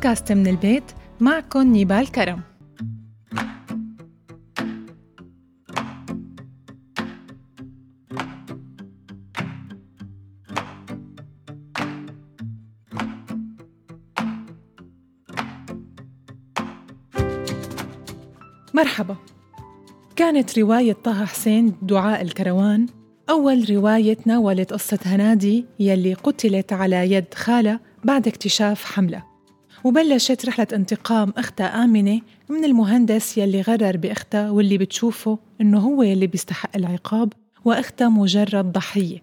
بودكاست من البيت معكم نيبال كرم. مرحبا. كانت رواية طه حسين دعاء الكروان أول رواية تناولت قصة هنادي يلي قتلت على يد خالة بعد اكتشاف حملة. وبلشت رحلة انتقام أختها آمنة من المهندس يلي غرر بأختها واللي بتشوفه إنه هو يلي بيستحق العقاب وأختها مجرد ضحية.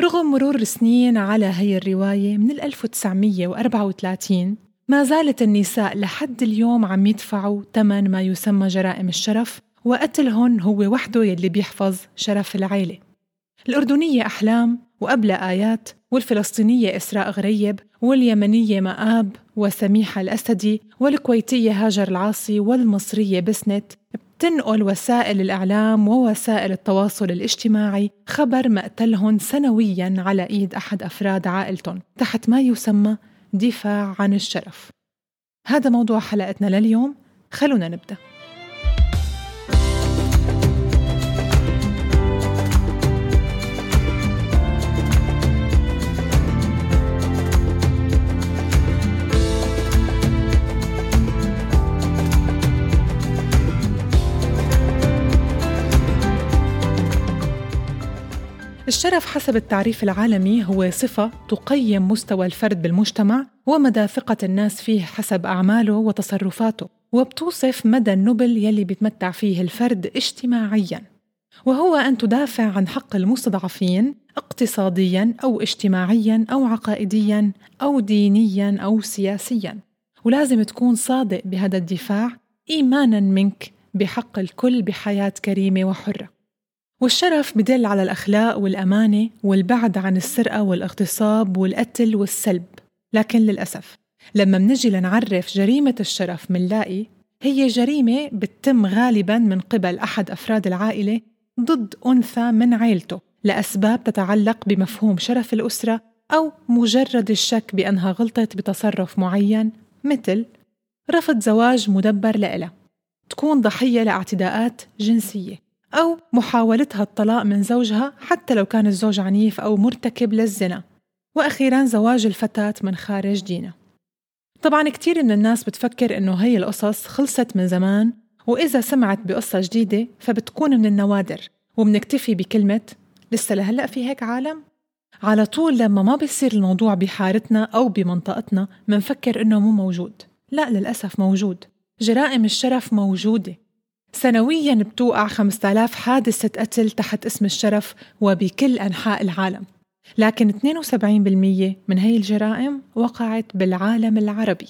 رغم مرور سنين على هي الرواية من 1934 ما زالت النساء لحد اليوم عم يدفعوا ثمن ما يسمى جرائم الشرف وقتلهن هو وحده يلي بيحفظ شرف العيلة. الأردنية أحلام وقبلها آيات والفلسطينية إسراء غريب واليمنية مآب وسميحة الأسدي والكويتية هاجر العاصي والمصرية بسنت. بتنقل وسائل الإعلام ووسائل التواصل الاجتماعي خبر مقتلهن سنويا على إيد أحد أفراد عائلتهم. تحت ما يسمى دفاع عن الشرف. هذا موضوع حلقتنا لليوم. خلونا نبدأ. الشرف حسب التعريف العالمي هو صفة تقيم مستوى الفرد بالمجتمع ومدى ثقة الناس فيه حسب أعماله وتصرفاته وبتوصف مدى النبل يلي بيتمتع فيه الفرد اجتماعياً. وهو أن تدافع عن حق المستضعفين اقتصادياً أو اجتماعياً أو عقائدياً أو دينياً أو سياسياً. ولازم تكون صادق بهذا الدفاع إيماناً منك بحق الكل بحياة كريمة وحرة. والشرف بدل على الأخلاق والأمانة والبعد عن السرقة والاغتصاب والقتل والسلب. لكن للأسف لما منجي لنعرف جريمة الشرف منلاقي هي جريمة بتتم غالبا من قبل أحد أفراد العائلة ضد أنثى من عيلته لأسباب تتعلق بمفهوم شرف الأسرة أو مجرد الشك بأنها غلطت بتصرف معين مثل رفض زواج مدبر لإلها تكون ضحية لاعتداءات جنسية. أو محاولتها الطلاق من زوجها حتى لو كان الزوج عنيف أو مرتكب للزنا. وأخيرا زواج الفتاة من خارج دينها طبعا كتير من الناس بتفكر إنه هي القصص خلصت من زمان وإذا سمعت بقصة جديدة فبتكون من النوادر وبنكتفي بكلمة لسه لهلأ في هيك عالم؟ على طول لما ما بيصير الموضوع بحارتنا أو بمنطقتنا منفكر إنه مو موجود. لا للأسف موجود. جرائم الشرف موجودة. سنويا بتوقع 5000 حادثة قتل تحت اسم الشرف وبكل أنحاء العالم. لكن 72% من هي الجرائم وقعت بالعالم العربي.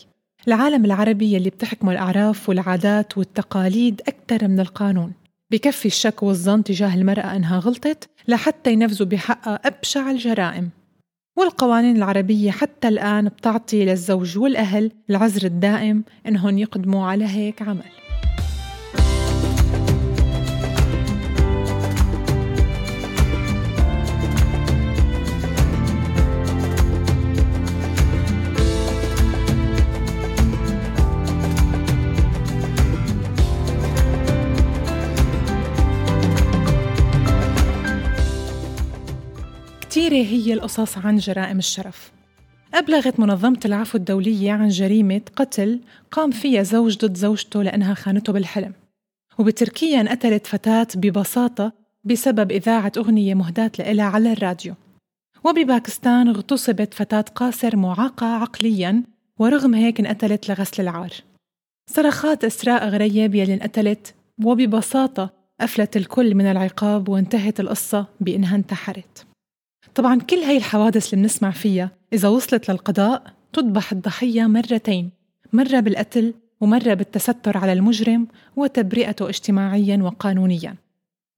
العالم العربي يلي بتحكمه الأعراف والعادات والتقاليد أكثر من القانون. بكفي الشك والظن تجاه المرأة أنها غلطت لحتى ينفذوا بحقها أبشع الجرائم. والقوانين العربية حتى الآن بتعطي للزوج والأهل العذر الدائم إنهم يقدموا على هيك عمل. كثيرة هي القصص عن جرائم الشرف. أبلغت منظمة العفو الدولية عن جريمة قتل قام فيها زوج ضد زوجته لأنها خانته بالحلم. وبتركيا انقتلت فتاة ببساطة بسبب إذاعة أغنية مهداة لإلها على الراديو. وبباكستان اغتصبت فتاة قاصر معاقة عقلياً ورغم هيك انقتلت لغسل العار. صرخات إسراء غريب يلي انقتلت وببساطة أفلت الكل من العقاب وانتهت القصة بإنها انتحرت. طبعا كل هاي الحوادث اللي بنسمع فيها إذا وصلت للقضاء تذبح الضحية مرتين مرة بالقتل ومرة بالتستر على المجرم وتبرئته اجتماعيا وقانونيا.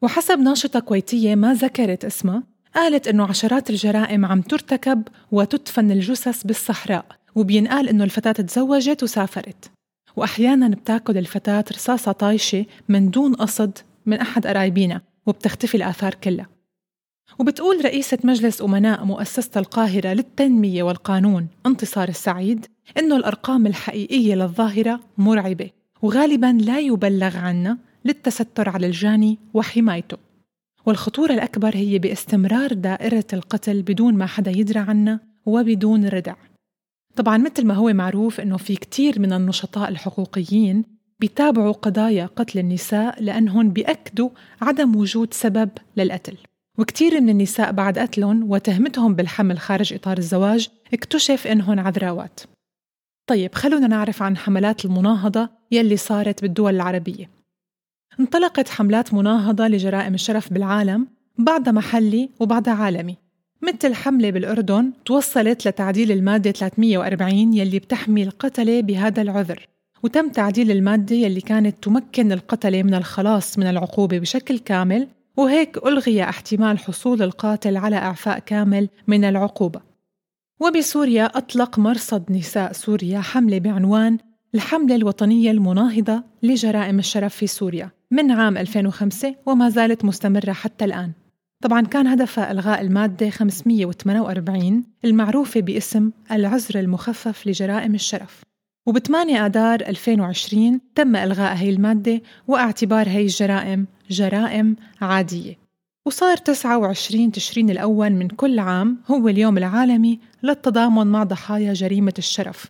وحسب ناشطة كويتية ما ذكرت اسمها قالت إنه عشرات الجرائم عم ترتكب وتدفن الجثث بالصحراء وبينقال إنه الفتاة تزوجت وسافرت. وأحيانا بتاكل الفتاة رصاصة طايشة من دون قصد من أحد قرايبينا وبتختفي الآثار كلها. وبتقول رئيسة مجلس أمناء مؤسسة القاهرة للتنمية والقانون انتصار السعيد إنه الأرقام الحقيقية للظاهرة مرعبة وغالبا لا يبلغ عنها للتستر على الجاني وحمايته. والخطورة الأكبر هي باستمرار دائرة القتل بدون ما حدا يدرى عنها وبدون ردع. طبعا مثل ما هو معروف إنه في كتير من النشطاء الحقوقيين بيتابعوا قضايا قتل النساء لأنهم بيأكدوا عدم وجود سبب للقتل. وكتير من النساء بعد قتلهم وتهمتهم بالحمل خارج إطار الزواج اكتشف إنهن عذراوات. طيب خلونا نعرف عن حملات المناهضة يلي صارت بالدول العربية. انطلقت حملات مناهضة لجرائم الشرف بالعالم بعضها محلي وبعضها عالمي مثل حملة بالأردن توصلت لتعديل المادة 340 يلي بتحمي القتلة بهذا العذر وتم تعديل المادة يلي كانت تمكن القتلة من الخلاص من العقوبة بشكل كامل وهيك ألغي احتمال حصول القاتل على إعفاء كامل من العقوبة. وبسوريا أطلق مرصد نساء سوريا حملة بعنوان الحملة الوطنية المناهضة لجرائم الشرف في سوريا من عام 2005 وما زالت مستمرة حتى الآن. طبعا كان هدفها إلغاء المادة 548 المعروفة باسم العذر المخفف لجرائم الشرف. وب8 آذار 2020 تم إلغاء هي المادة واعتبار هي الجرائم جرائم عادية. وصار 29 تشرين الأول من كل عام هو اليوم العالمي للتضامن مع ضحايا جريمة الشرف.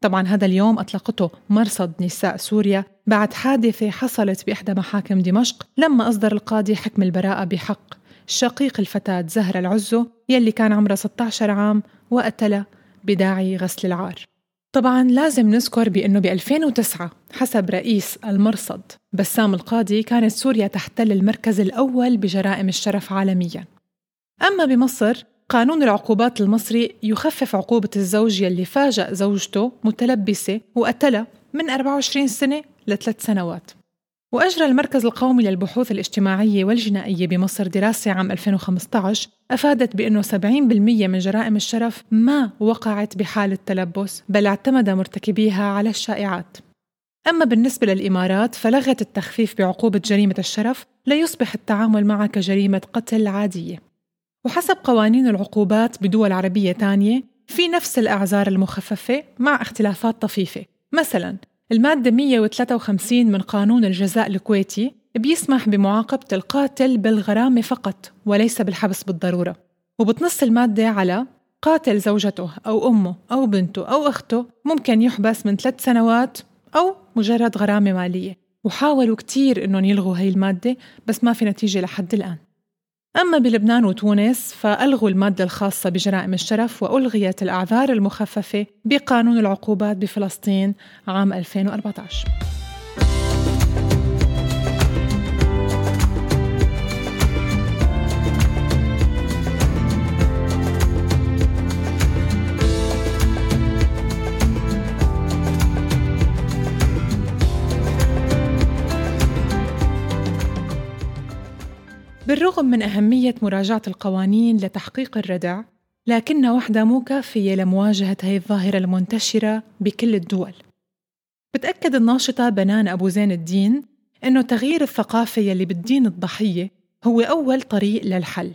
طبعا هذا اليوم أطلقته مرصد نساء سوريا بعد حادثة حصلت بإحدى محاكم دمشق لما أصدر القاضي حكم البراءة بحق. شقيق الفتاة زهرة العزو يلي كان عمرها 16 عام وقتلها بداعي غسل العار. طبعا لازم نذكر بأنه ب 2009 حسب رئيس المرصد بسام القاضي كانت سوريا تحتل المركز الأول بجرائم الشرف عالميا. أما بمصر قانون العقوبات المصري يخفف عقوبة الزوج يلي فاجأ زوجته متلبسة وقتلها من 24 سنة لثلاث سنوات. وأجرى المركز القومي للبحوث الاجتماعية والجنائية بمصر دراسة عام 2015 أفادت بأنه 70% من جرائم الشرف ما وقعت بحالة تلبس بل اعتمد مرتكبيها على الشائعات. أما بالنسبة للإمارات فلغت التخفيف بعقوبة جريمة الشرف ليصبح التعامل معها كجريمة قتل عادية. وحسب قوانين العقوبات بدول عربية تانية في نفس الأعذار المخففة مع اختلافات طفيفة. مثلا المادة 153 من قانون الجزاء الكويتي بيسمح بمعاقبة القاتل بالغرامة فقط وليس بالحبس بالضرورة. وبتنص المادة على قاتل زوجته أو أمه أو بنته أو أخته ممكن يحبس من ثلاث سنوات أو مجرد غرامة مالية. وحاولوا كتير إنهم يلغوا هاي المادة بس ما في نتيجة لحد الآن. أما بلبنان وتونس فألغوا المادة الخاصة بجرائم الشرف وألغيت الأعذار المخففة بقانون العقوبات بفلسطين عام 2014 بالرغم من أهمية مراجعة القوانين لتحقيق الردع لكنها وحدة مو كافية لمواجهة هذه الظاهرة المنتشرة بكل الدول. بتأكد الناشطة بنان أبو زين الدين إنه تغيير الثقافة يلي بتدين الضحية هو أول طريق للحل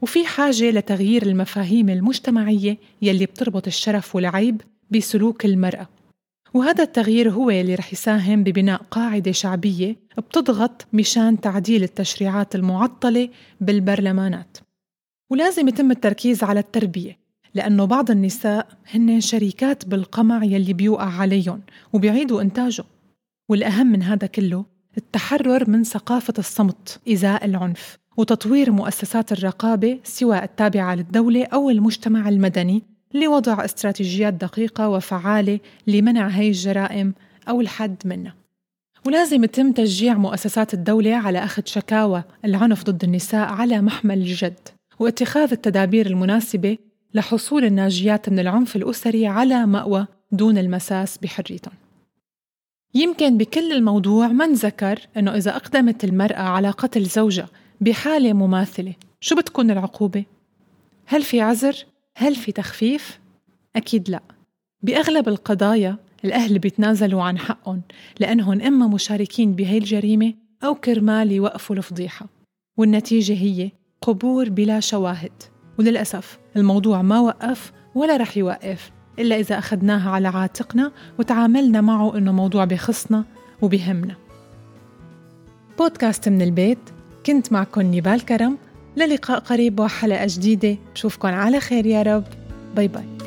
وفي حاجة لتغيير المفاهيم المجتمعية يلي بتربط الشرف والعيب بسلوك المرأة. وهذا التغيير هو اللي رح يساهم ببناء قاعدة شعبية بتضغط مشان تعديل التشريعات المعطلة بالبرلمانات. ولازم يتم التركيز على التربية لأنه بعض النساء هن شريكات بالقمع يلي بيوقع عليهم وبيعيدوا إنتاجه والأهم من هذا كله التحرر من ثقافة الصمت إزاء العنف وتطوير مؤسسات الرقابة سواء التابعة للدولة أو المجتمع المدني لوضع استراتيجيات دقيقة وفعالة لمنع هي الجرائم أو الحد منها. ولازم يتم تشجيع مؤسسات الدولة على أخذ شكاوى العنف ضد النساء على محمل الجد واتخاذ التدابير المناسبة لحصول الناجيات من العنف الأسري على مأوى دون المساس بحريتهم. يمكن بكل الموضوع ما نذكر أنه إذا أقدمت المرأة على قتل زوجها بحالة مماثلة شو بتكون العقوبة؟ هل في عذر؟ هل في تخفيف؟ أكيد لا. بأغلب القضايا الأهل بيتنازلوا عن حقهم لأنهم إما مشاركين بهي الجريمة أو كرمال يوقفوا الفضيحة. والنتيجة هي قبور بلا شواهد. وللأسف الموضوع ما وقف ولا رح يوقف إلا إذا أخذناها على عاتقنا وتعاملنا معه إنه موضوع بخصنا وبهمنا. بودكاست من البيت كنت معكم نيبال كرم للقاء قريب وحلقة جديدة. بشوفكن على خير يا رب. bye bye